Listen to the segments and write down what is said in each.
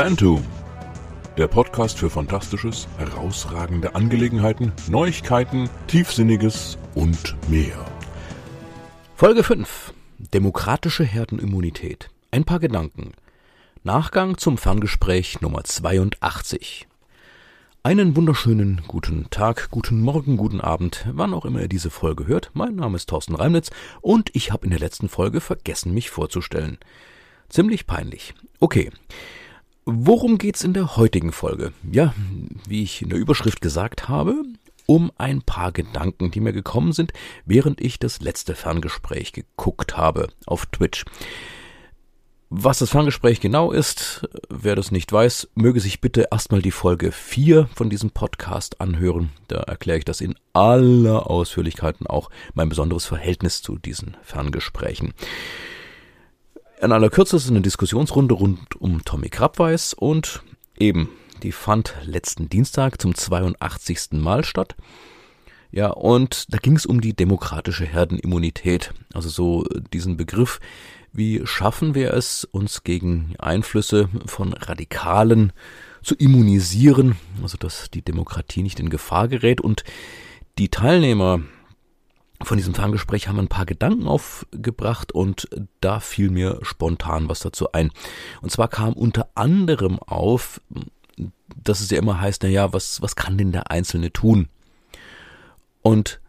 Phantom, der Podcast für Fantastisches, herausragende Angelegenheiten, Neuigkeiten, Tiefsinniges und mehr. Folge 5. Demokratische Herdenimmunität. Ein paar Gedanken. Nachgang zum Ferngespräch Nummer 82. Einen wunderschönen guten Tag, guten Morgen, guten Abend, wann auch immer ihr diese Folge hört. Mein Name ist Thorsten Reimnitz und ich habe in der letzten Folge vergessen, mich vorzustellen. Ziemlich peinlich. Okay. Worum geht's in der heutigen Folge? Ja, wie ich in der Überschrift gesagt habe, um ein paar Gedanken, die mir gekommen sind, während ich das letzte Ferngespräch geguckt habe auf Twitch. Was das Ferngespräch genau ist, wer das nicht weiß, möge sich bitte erstmal die Folge 4 von diesem Podcast anhören. Da erkläre ich das in aller Ausführlichkeit und auch mein besonderes Verhältnis zu diesen Ferngesprächen. In aller Kürze ist eine Diskussionsrunde rund um Tommy Krabweis und eben, die fand letzten Dienstag zum 82. Mal statt. Ja, und da ging es um die demokratische Herdenimmunität. Also so diesen Begriff, wie schaffen wir es, uns gegen Einflüsse von Radikalen zu immunisieren, also dass die Demokratie nicht in Gefahr gerät. Und die Teilnehmer von diesem Ferngespräch haben ein paar Gedanken aufgebracht und da fiel mir spontan was dazu ein. Und zwar kam unter anderem auf, dass es ja immer heißt, na ja, was, was kann denn der Einzelne tun? Und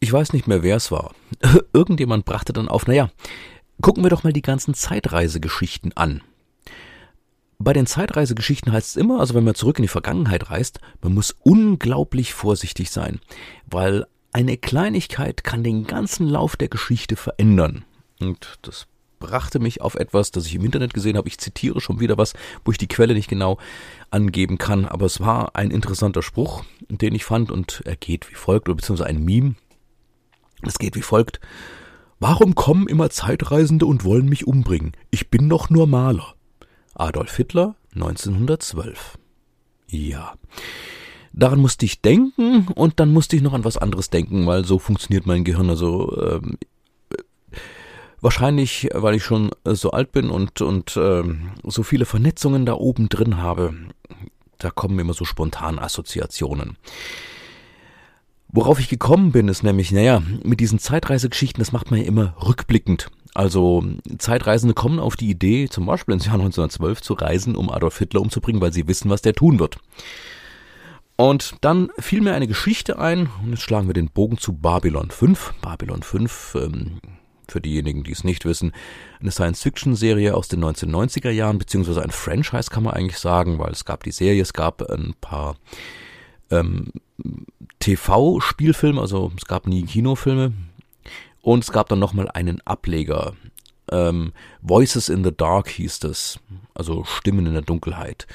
ich weiß nicht mehr, wer es war. Irgendjemand brachte dann auf, na ja, gucken wir doch mal die ganzen Zeitreisegeschichten an. Bei den Zeitreisegeschichten heißt es immer, also wenn man zurück in die Vergangenheit reist, man muss unglaublich vorsichtig sein, weil eine Kleinigkeit kann den ganzen Lauf der Geschichte verändern. Und das brachte mich auf etwas, das ich im Internet gesehen habe. Ich zitiere schon wieder was, wo ich die Quelle nicht genau angeben kann, aber es war ein interessanter Spruch, den ich fand und er geht wie folgt, oder beziehungsweise ein Meme. Es geht wie folgt. Warum kommen immer Zeitreisende und wollen mich umbringen? Ich bin doch nur Maler. Adolf Hitler 1912. Ja. Daran musste ich denken und dann musste ich noch an was anderes denken, weil so funktioniert mein Gehirn. Also ähm, wahrscheinlich, weil ich schon so alt bin und und ähm, so viele Vernetzungen da oben drin habe, da kommen immer so spontan Assoziationen. Worauf ich gekommen bin, ist nämlich, naja, mit diesen Zeitreisegeschichten, das macht man ja immer rückblickend. Also Zeitreisende kommen auf die Idee, zum Beispiel ins Jahr 1912 zu reisen, um Adolf Hitler umzubringen, weil sie wissen, was der tun wird. Und dann fiel mir eine Geschichte ein, und jetzt schlagen wir den Bogen zu Babylon 5. Babylon 5, ähm, für diejenigen, die es nicht wissen, eine Science-Fiction-Serie aus den 1990er Jahren, beziehungsweise ein Franchise kann man eigentlich sagen, weil es gab die Serie, es gab ein paar ähm, TV-Spielfilme, also es gab nie Kinofilme. Und es gab dann nochmal einen Ableger. Ähm, Voices in the Dark hieß das, also Stimmen in der Dunkelheit.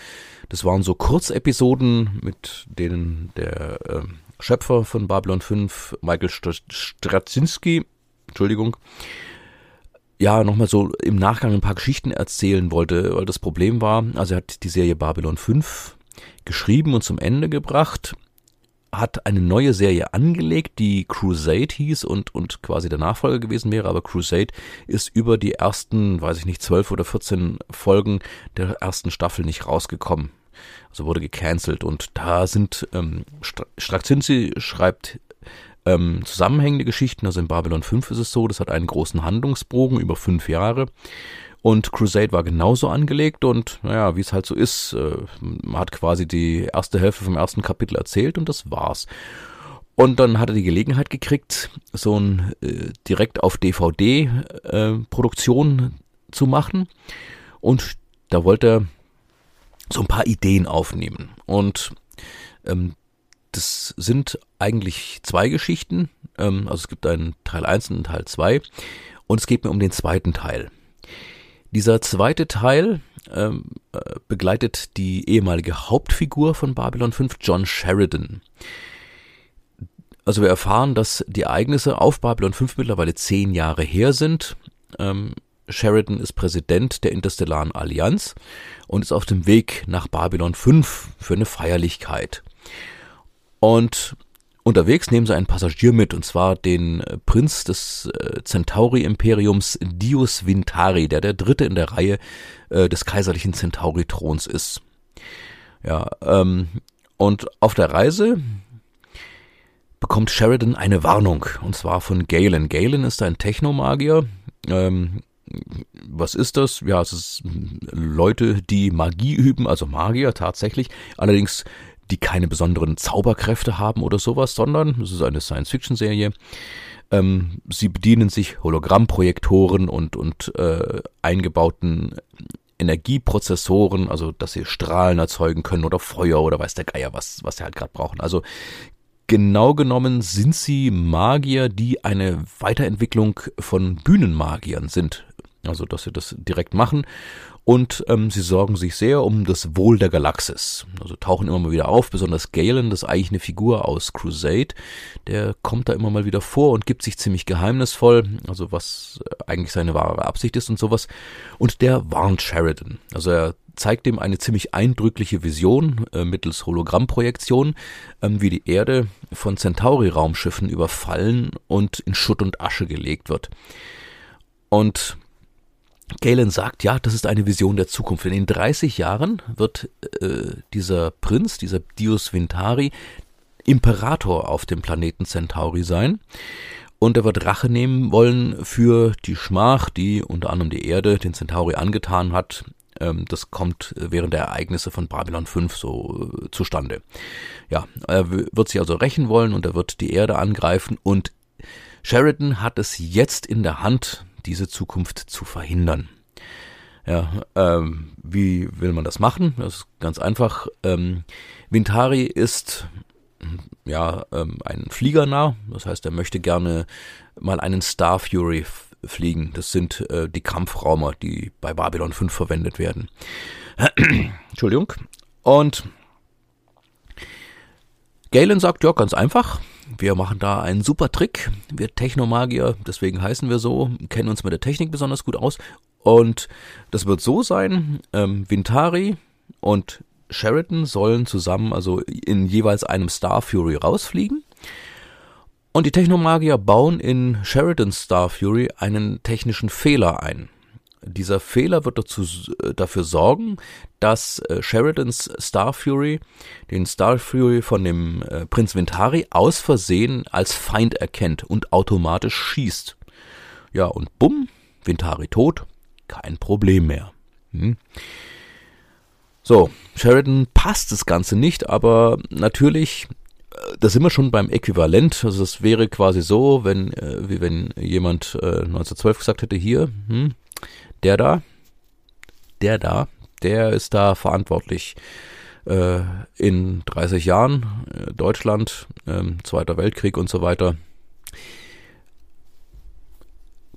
Das waren so Kurzepisoden, mit denen der äh, Schöpfer von Babylon 5, Michael Straczynski, Entschuldigung, ja, nochmal so im Nachgang ein paar Geschichten erzählen wollte, weil das Problem war, also er hat die Serie Babylon 5 geschrieben und zum Ende gebracht, hat eine neue Serie angelegt, die Crusade hieß und, und quasi der Nachfolger gewesen wäre, aber Crusade ist über die ersten, weiß ich nicht, zwölf oder 14 Folgen der ersten Staffel nicht rausgekommen. Also wurde gecancelt und da sind ähm, Straczynski schreibt ähm, zusammenhängende Geschichten, also in Babylon 5 ist es so, das hat einen großen Handlungsbogen über fünf Jahre und Crusade war genauso angelegt und naja, wie es halt so ist, äh, man hat quasi die erste Hälfte vom ersten Kapitel erzählt und das war's. Und dann hat er die Gelegenheit gekriegt, so ein äh, direkt auf DVD äh, Produktion zu machen und da wollte er so ein paar Ideen aufnehmen. Und ähm, das sind eigentlich zwei Geschichten. Ähm, also es gibt einen Teil 1 und einen Teil 2. Und es geht mir um den zweiten Teil. Dieser zweite Teil ähm, äh, begleitet die ehemalige Hauptfigur von Babylon 5, John Sheridan. Also wir erfahren, dass die Ereignisse auf Babylon 5 mittlerweile zehn Jahre her sind. Ähm, Sheridan ist Präsident der Interstellaren Allianz und ist auf dem Weg nach Babylon 5 für eine Feierlichkeit. Und unterwegs nehmen sie einen Passagier mit, und zwar den äh, Prinz des äh, Centauri-Imperiums Dius Vintari, der der dritte in der Reihe äh, des kaiserlichen Centauri-Throns ist. Ja, ähm, und auf der Reise bekommt Sheridan eine Warnung, und zwar von Galen. Galen ist ein Technomagier. Ähm, was ist das? Ja, es ist Leute, die Magie üben, also Magier tatsächlich. Allerdings die keine besonderen Zauberkräfte haben oder sowas, sondern es ist eine Science-Fiction-Serie. Ähm, sie bedienen sich Hologrammprojektoren und, und äh, eingebauten Energieprozessoren, also dass sie Strahlen erzeugen können oder Feuer oder weiß der Geier, was, was sie halt gerade brauchen. Also genau genommen sind sie Magier, die eine Weiterentwicklung von Bühnenmagiern sind. Also dass sie das direkt machen und ähm, sie sorgen sich sehr um das Wohl der Galaxis. Also tauchen immer mal wieder auf, besonders Galen, das ist eigentlich eine Figur aus Crusade, der kommt da immer mal wieder vor und gibt sich ziemlich geheimnisvoll, also was äh, eigentlich seine wahre Absicht ist und sowas. Und der warnt Sheridan. Also er zeigt ihm eine ziemlich eindrückliche Vision äh, mittels Hologrammprojektion, ähm, wie die Erde von Centauri-Raumschiffen überfallen und in Schutt und Asche gelegt wird. Und Galen sagt, ja, das ist eine Vision der Zukunft. In 30 Jahren wird äh, dieser Prinz, dieser Dios Vintari, Imperator auf dem Planeten Centauri sein. Und er wird Rache nehmen wollen für die Schmach, die unter anderem die Erde den Centauri angetan hat. Ähm, das kommt während der Ereignisse von Babylon 5 so äh, zustande. Ja, er wird sich also rächen wollen und er wird die Erde angreifen und Sheridan hat es jetzt in der Hand, diese Zukunft zu verhindern. Ja, ähm, wie will man das machen? Das ist ganz einfach. Ähm, Vintari ist ja ähm, ein Fliegernah, das heißt, er möchte gerne mal einen Star Fury fliegen. Das sind äh, die Kampfraumer, die bei Babylon 5 verwendet werden. Entschuldigung. Und Galen sagt, ja, ganz einfach. Wir machen da einen super Trick. Wir Technomagier, deswegen heißen wir so, kennen uns mit der Technik besonders gut aus. Und das wird so sein, ähm, Vintari und Sheridan sollen zusammen, also in jeweils einem Star Fury rausfliegen. Und die Technomagier bauen in Sheridans Star Fury einen technischen Fehler ein. Dieser Fehler wird dazu, äh, dafür sorgen, dass äh, Sheridans Star Fury den Star Fury von dem äh, Prinz Vintari aus Versehen als Feind erkennt und automatisch schießt. Ja, und bumm, Vintari tot, kein Problem mehr. Hm. So, Sheridan passt das Ganze nicht, aber natürlich, da sind wir schon beim Äquivalent. Also es wäre quasi so, wenn, wie wenn jemand äh, 1912 gesagt hätte, hier, hm, der da, der da, der ist da verantwortlich. Äh, in 30 Jahren, äh, Deutschland, äh, Zweiter Weltkrieg und so weiter.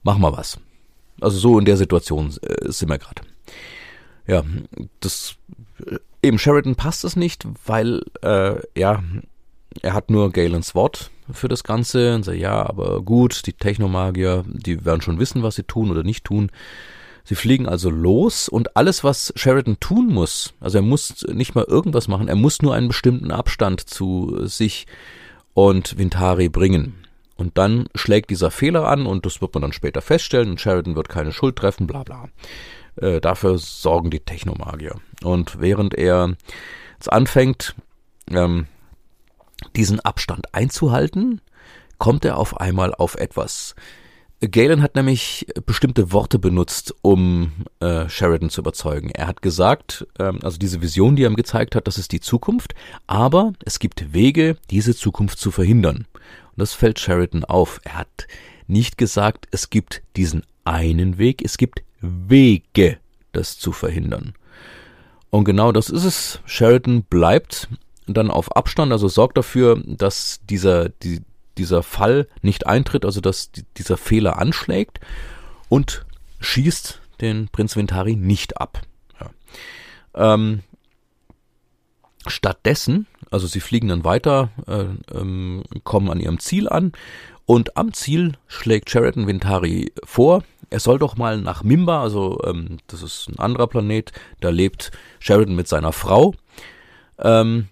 Machen wir was. Also so in der Situation äh, sind wir gerade. Ja, das äh, eben Sheridan passt es nicht, weil äh, ja er hat nur Galens Wort für das Ganze und sagt ja, aber gut, die Technomagier, die werden schon wissen, was sie tun oder nicht tun. Sie fliegen also los und alles, was Sheridan tun muss, also er muss nicht mal irgendwas machen, er muss nur einen bestimmten Abstand zu sich und Vintari bringen. Und dann schlägt dieser Fehler an und das wird man dann später feststellen und Sheridan wird keine Schuld treffen, bla bla. Äh, dafür sorgen die Technomagier. Und während er jetzt anfängt, ähm, diesen Abstand einzuhalten, kommt er auf einmal auf etwas. Galen hat nämlich bestimmte Worte benutzt, um äh, Sheridan zu überzeugen. Er hat gesagt, ähm, also diese Vision, die er ihm gezeigt hat, das ist die Zukunft, aber es gibt Wege, diese Zukunft zu verhindern. Und das fällt Sheridan auf. Er hat nicht gesagt, es gibt diesen einen Weg, es gibt Wege, das zu verhindern. Und genau das ist es. Sheridan bleibt dann auf Abstand, also sorgt dafür, dass dieser, die, dieser Fall nicht eintritt, also dass dieser Fehler anschlägt und schießt den Prinz Ventari nicht ab. Ja. Ähm, stattdessen, also sie fliegen dann weiter, äh, ähm, kommen an ihrem Ziel an und am Ziel schlägt Sheridan Ventari vor, er soll doch mal nach Mimba, also ähm, das ist ein anderer Planet, da lebt Sheridan mit seiner Frau. Ähm,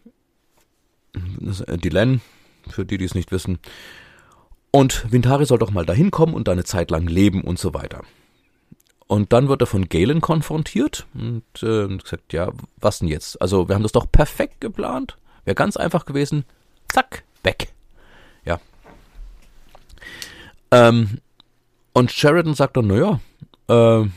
die Len für die, die es nicht wissen. Und Vintari soll doch mal dahin kommen und da eine Zeit lang leben und so weiter. Und dann wird er von Galen konfrontiert und äh, gesagt, ja, was denn jetzt? Also wir haben das doch perfekt geplant. Wäre ganz einfach gewesen. Zack, weg. Ja. Ähm, und Sheridan sagt dann, naja, äh,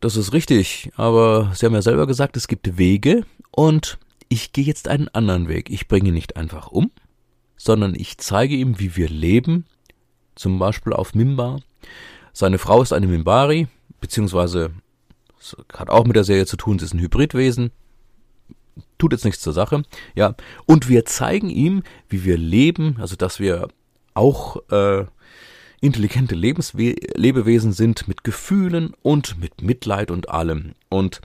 das ist richtig, aber Sie haben ja selber gesagt, es gibt Wege und ich gehe jetzt einen anderen Weg. Ich bringe nicht einfach um, sondern ich zeige ihm, wie wir leben, zum Beispiel auf Mimbar. Seine Frau ist eine Mimbari, beziehungsweise hat auch mit der Serie zu tun, sie ist ein Hybridwesen. Tut jetzt nichts zur Sache, ja. Und wir zeigen ihm, wie wir leben, also dass wir auch äh, intelligente Lebenswe Lebewesen sind mit Gefühlen und mit Mitleid und allem. Und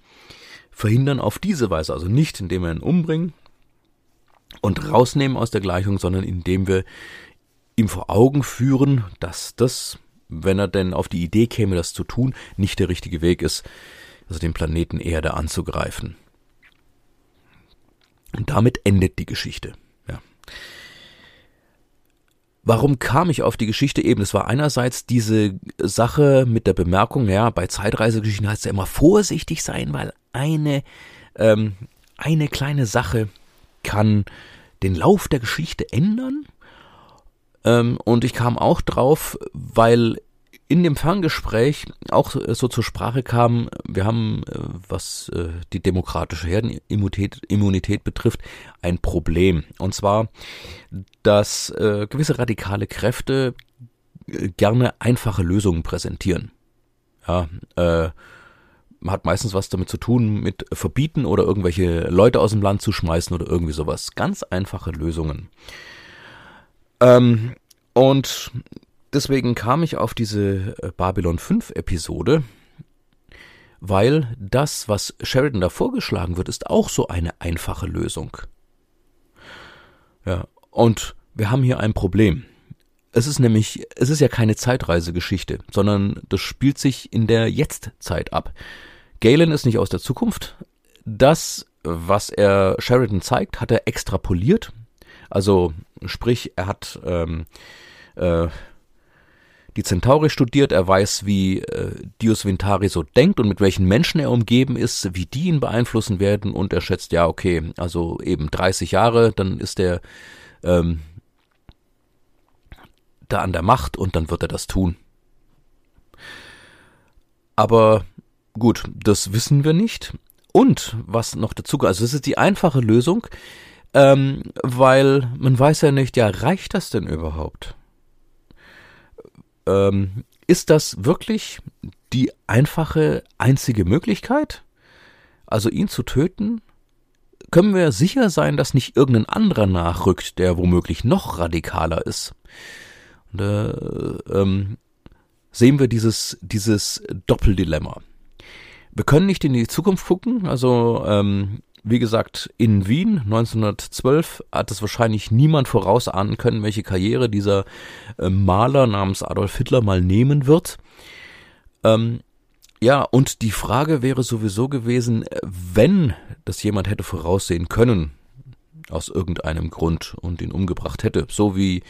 verhindern auf diese Weise, also nicht indem wir ihn umbringen und rausnehmen aus der Gleichung, sondern indem wir ihm vor Augen führen, dass das, wenn er denn auf die Idee käme, das zu tun, nicht der richtige Weg ist, also den Planeten Erde anzugreifen. Und damit endet die Geschichte. Warum kam ich auf die Geschichte eben? Es war einerseits diese Sache mit der Bemerkung, ja, bei Zeitreisegeschichten heißt es ja immer vorsichtig sein, weil eine, ähm, eine kleine Sache kann den Lauf der Geschichte ändern. Ähm, und ich kam auch drauf, weil in dem Ferngespräch auch so zur Sprache kam, wir haben, äh, was äh, die demokratische Herdenimmunität Immunität betrifft, ein Problem. Und zwar, dass äh, gewisse radikale Kräfte gerne einfache Lösungen präsentieren. Ja, äh, hat meistens was damit zu tun mit verbieten oder irgendwelche Leute aus dem Land zu schmeißen oder irgendwie sowas. Ganz einfache Lösungen. Ähm, und deswegen kam ich auf diese äh, Babylon 5 Episode, weil das, was Sheridan da vorgeschlagen wird, ist auch so eine einfache Lösung. Ja, und wir haben hier ein Problem. Es ist nämlich, es ist ja keine Zeitreisegeschichte, sondern das spielt sich in der Jetztzeit ab. Galen ist nicht aus der Zukunft. Das, was er Sheridan zeigt, hat er extrapoliert. Also sprich, er hat ähm, äh, die Centauri studiert, er weiß, wie äh, Dios Vintari so denkt und mit welchen Menschen er umgeben ist, wie die ihn beeinflussen werden und er schätzt, ja, okay, also eben 30 Jahre, dann ist er ähm, da an der Macht und dann wird er das tun. Aber Gut, das wissen wir nicht. Und was noch dazu, also das ist die einfache Lösung, ähm, weil man weiß ja nicht, ja, reicht das denn überhaupt? Ähm, ist das wirklich die einfache, einzige Möglichkeit? Also ihn zu töten? Können wir sicher sein, dass nicht irgendein anderer nachrückt, der womöglich noch radikaler ist? Und, äh, ähm, sehen wir dieses, dieses Doppeldilemma. Wir können nicht in die Zukunft gucken. Also, ähm, wie gesagt, in Wien 1912 hat es wahrscheinlich niemand vorausahnen können, welche Karriere dieser äh, Maler namens Adolf Hitler mal nehmen wird. Ähm, ja, und die Frage wäre sowieso gewesen, wenn das jemand hätte voraussehen können, aus irgendeinem Grund und ihn umgebracht hätte, so wie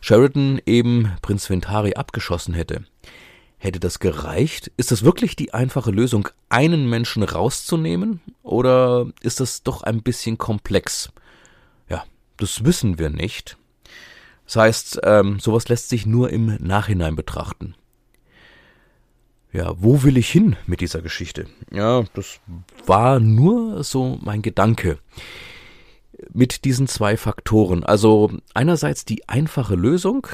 Sheridan eben Prinz Ventari abgeschossen hätte. Hätte das gereicht? Ist das wirklich die einfache Lösung, einen Menschen rauszunehmen? Oder ist das doch ein bisschen komplex? Ja, das wissen wir nicht. Das heißt, ähm, sowas lässt sich nur im Nachhinein betrachten. Ja, wo will ich hin mit dieser Geschichte? Ja, das war nur so mein Gedanke. Mit diesen zwei Faktoren. Also einerseits die einfache Lösung,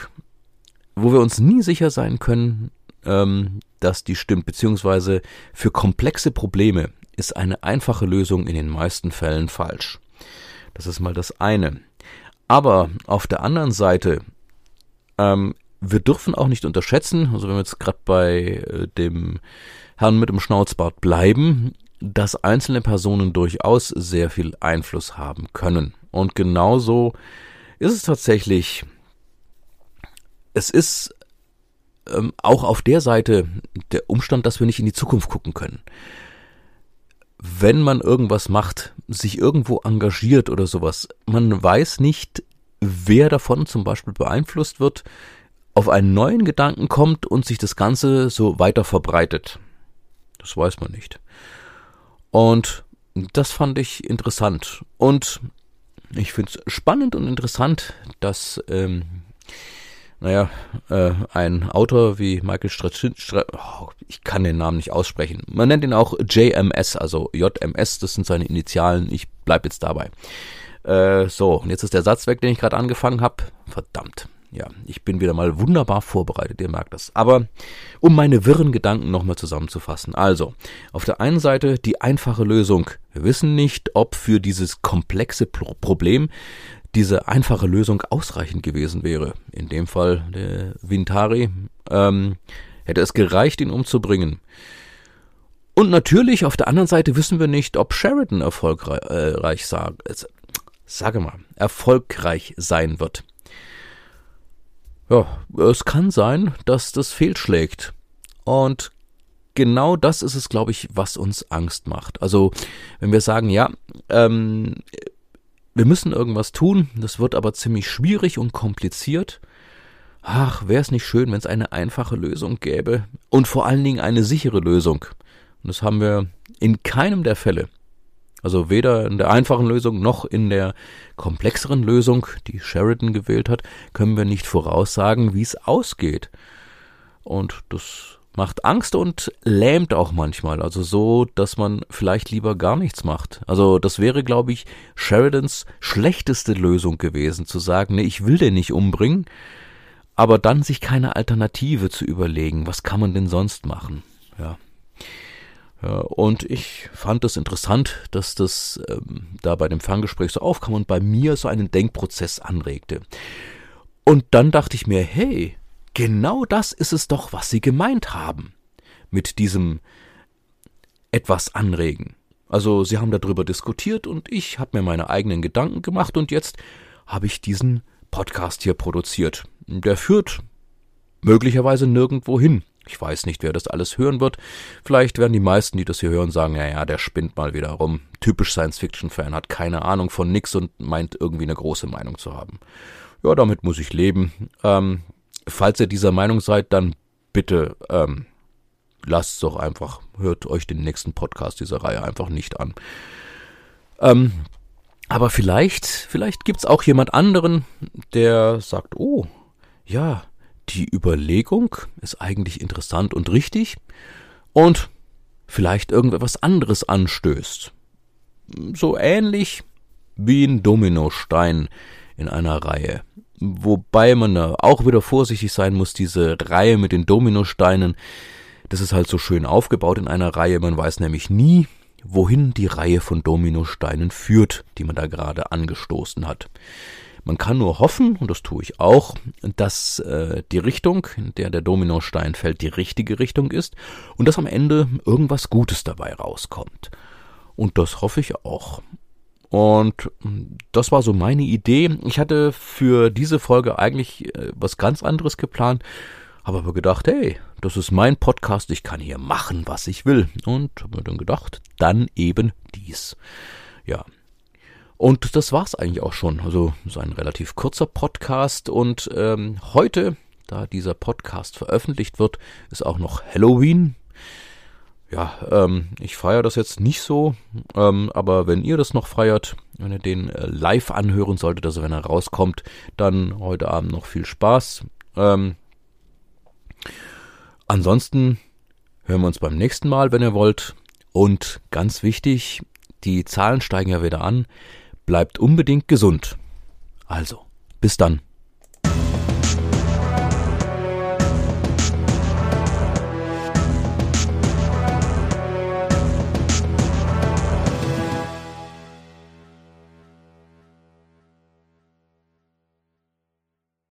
wo wir uns nie sicher sein können, ähm, dass die stimmt, beziehungsweise für komplexe Probleme ist eine einfache Lösung in den meisten Fällen falsch. Das ist mal das eine. Aber auf der anderen Seite, ähm, wir dürfen auch nicht unterschätzen, also wenn wir jetzt gerade bei äh, dem Herrn mit dem Schnauzbart bleiben, dass einzelne Personen durchaus sehr viel Einfluss haben können. Und genauso ist es tatsächlich, es ist ähm, auch auf der Seite der Umstand, dass wir nicht in die Zukunft gucken können. Wenn man irgendwas macht, sich irgendwo engagiert oder sowas, man weiß nicht, wer davon zum Beispiel beeinflusst wird, auf einen neuen Gedanken kommt und sich das Ganze so weiter verbreitet. Das weiß man nicht. Und das fand ich interessant. Und ich finde es spannend und interessant, dass, ähm, naja, äh, ein Autor wie Michael Straczynski, oh, ich kann den Namen nicht aussprechen. Man nennt ihn auch JMS, also JMS, das sind seine Initialen. Ich bleib jetzt dabei. Äh, so, und jetzt ist der Satz weg, den ich gerade angefangen habe. Verdammt. Ja, ich bin wieder mal wunderbar vorbereitet, ihr merkt das. Aber um meine wirren Gedanken nochmal zusammenzufassen. Also, auf der einen Seite die einfache Lösung. Wir wissen nicht, ob für dieses komplexe Pro Problem diese einfache Lösung ausreichend gewesen wäre. In dem Fall der Vintari ähm, hätte es gereicht, ihn umzubringen. Und natürlich auf der anderen Seite wissen wir nicht, ob Sheridan erfolgreich, äh, sage mal, erfolgreich sein wird. Ja, es kann sein, dass das fehlschlägt. Und genau das ist es, glaube ich, was uns Angst macht. Also, wenn wir sagen, ja, ähm, wir müssen irgendwas tun, das wird aber ziemlich schwierig und kompliziert. Ach, wäre es nicht schön, wenn es eine einfache Lösung gäbe und vor allen Dingen eine sichere Lösung. Und das haben wir in keinem der Fälle. Also weder in der einfachen Lösung noch in der komplexeren Lösung, die Sheridan gewählt hat, können wir nicht voraussagen, wie es ausgeht. Und das macht Angst und lähmt auch manchmal. Also so, dass man vielleicht lieber gar nichts macht. Also das wäre, glaube ich, Sheridans schlechteste Lösung gewesen, zu sagen, nee, ich will den nicht umbringen, aber dann sich keine Alternative zu überlegen. Was kann man denn sonst machen? Ja. Und ich fand es interessant, dass das ähm, da bei dem Ferngespräch so aufkam und bei mir so einen Denkprozess anregte. Und dann dachte ich mir, hey, genau das ist es doch, was Sie gemeint haben mit diesem etwas anregen. Also Sie haben darüber diskutiert und ich habe mir meine eigenen Gedanken gemacht und jetzt habe ich diesen Podcast hier produziert. Der führt möglicherweise nirgendwo hin. Ich weiß nicht, wer das alles hören wird. Vielleicht werden die meisten, die das hier hören, sagen, ja, ja, der spinnt mal wieder rum. Typisch Science-Fiction-Fan, hat keine Ahnung von nix und meint irgendwie eine große Meinung zu haben. Ja, damit muss ich leben. Ähm, falls ihr dieser Meinung seid, dann bitte ähm, lasst es doch einfach. Hört euch den nächsten Podcast dieser Reihe einfach nicht an. Ähm, aber vielleicht, vielleicht gibt's auch jemand anderen, der sagt, oh, ja, die Überlegung ist eigentlich interessant und richtig und vielleicht irgendetwas anderes anstößt. So ähnlich wie ein Dominostein in einer Reihe. Wobei man auch wieder vorsichtig sein muss, diese Reihe mit den Dominosteinen, das ist halt so schön aufgebaut in einer Reihe, man weiß nämlich nie, wohin die Reihe von Dominosteinen führt, die man da gerade angestoßen hat. Man kann nur hoffen, und das tue ich auch, dass äh, die Richtung, in der der Dominostein fällt, die richtige Richtung ist und dass am Ende irgendwas Gutes dabei rauskommt. Und das hoffe ich auch. Und hm, das war so meine Idee. Ich hatte für diese Folge eigentlich äh, was ganz anderes geplant, habe aber gedacht, hey, das ist mein Podcast, ich kann hier machen, was ich will. Und habe mir dann gedacht, dann eben dies. Ja, und das war's eigentlich auch schon. Also so ein relativ kurzer Podcast. Und ähm, heute, da dieser Podcast veröffentlicht wird, ist auch noch Halloween. Ja, ähm, ich feiere das jetzt nicht so, ähm, aber wenn ihr das noch feiert, wenn ihr den äh, live anhören solltet, also wenn er rauskommt, dann heute Abend noch viel Spaß. Ähm, ansonsten hören wir uns beim nächsten Mal, wenn ihr wollt. Und ganz wichtig, die Zahlen steigen ja wieder an. Bleibt unbedingt gesund. Also, bis dann.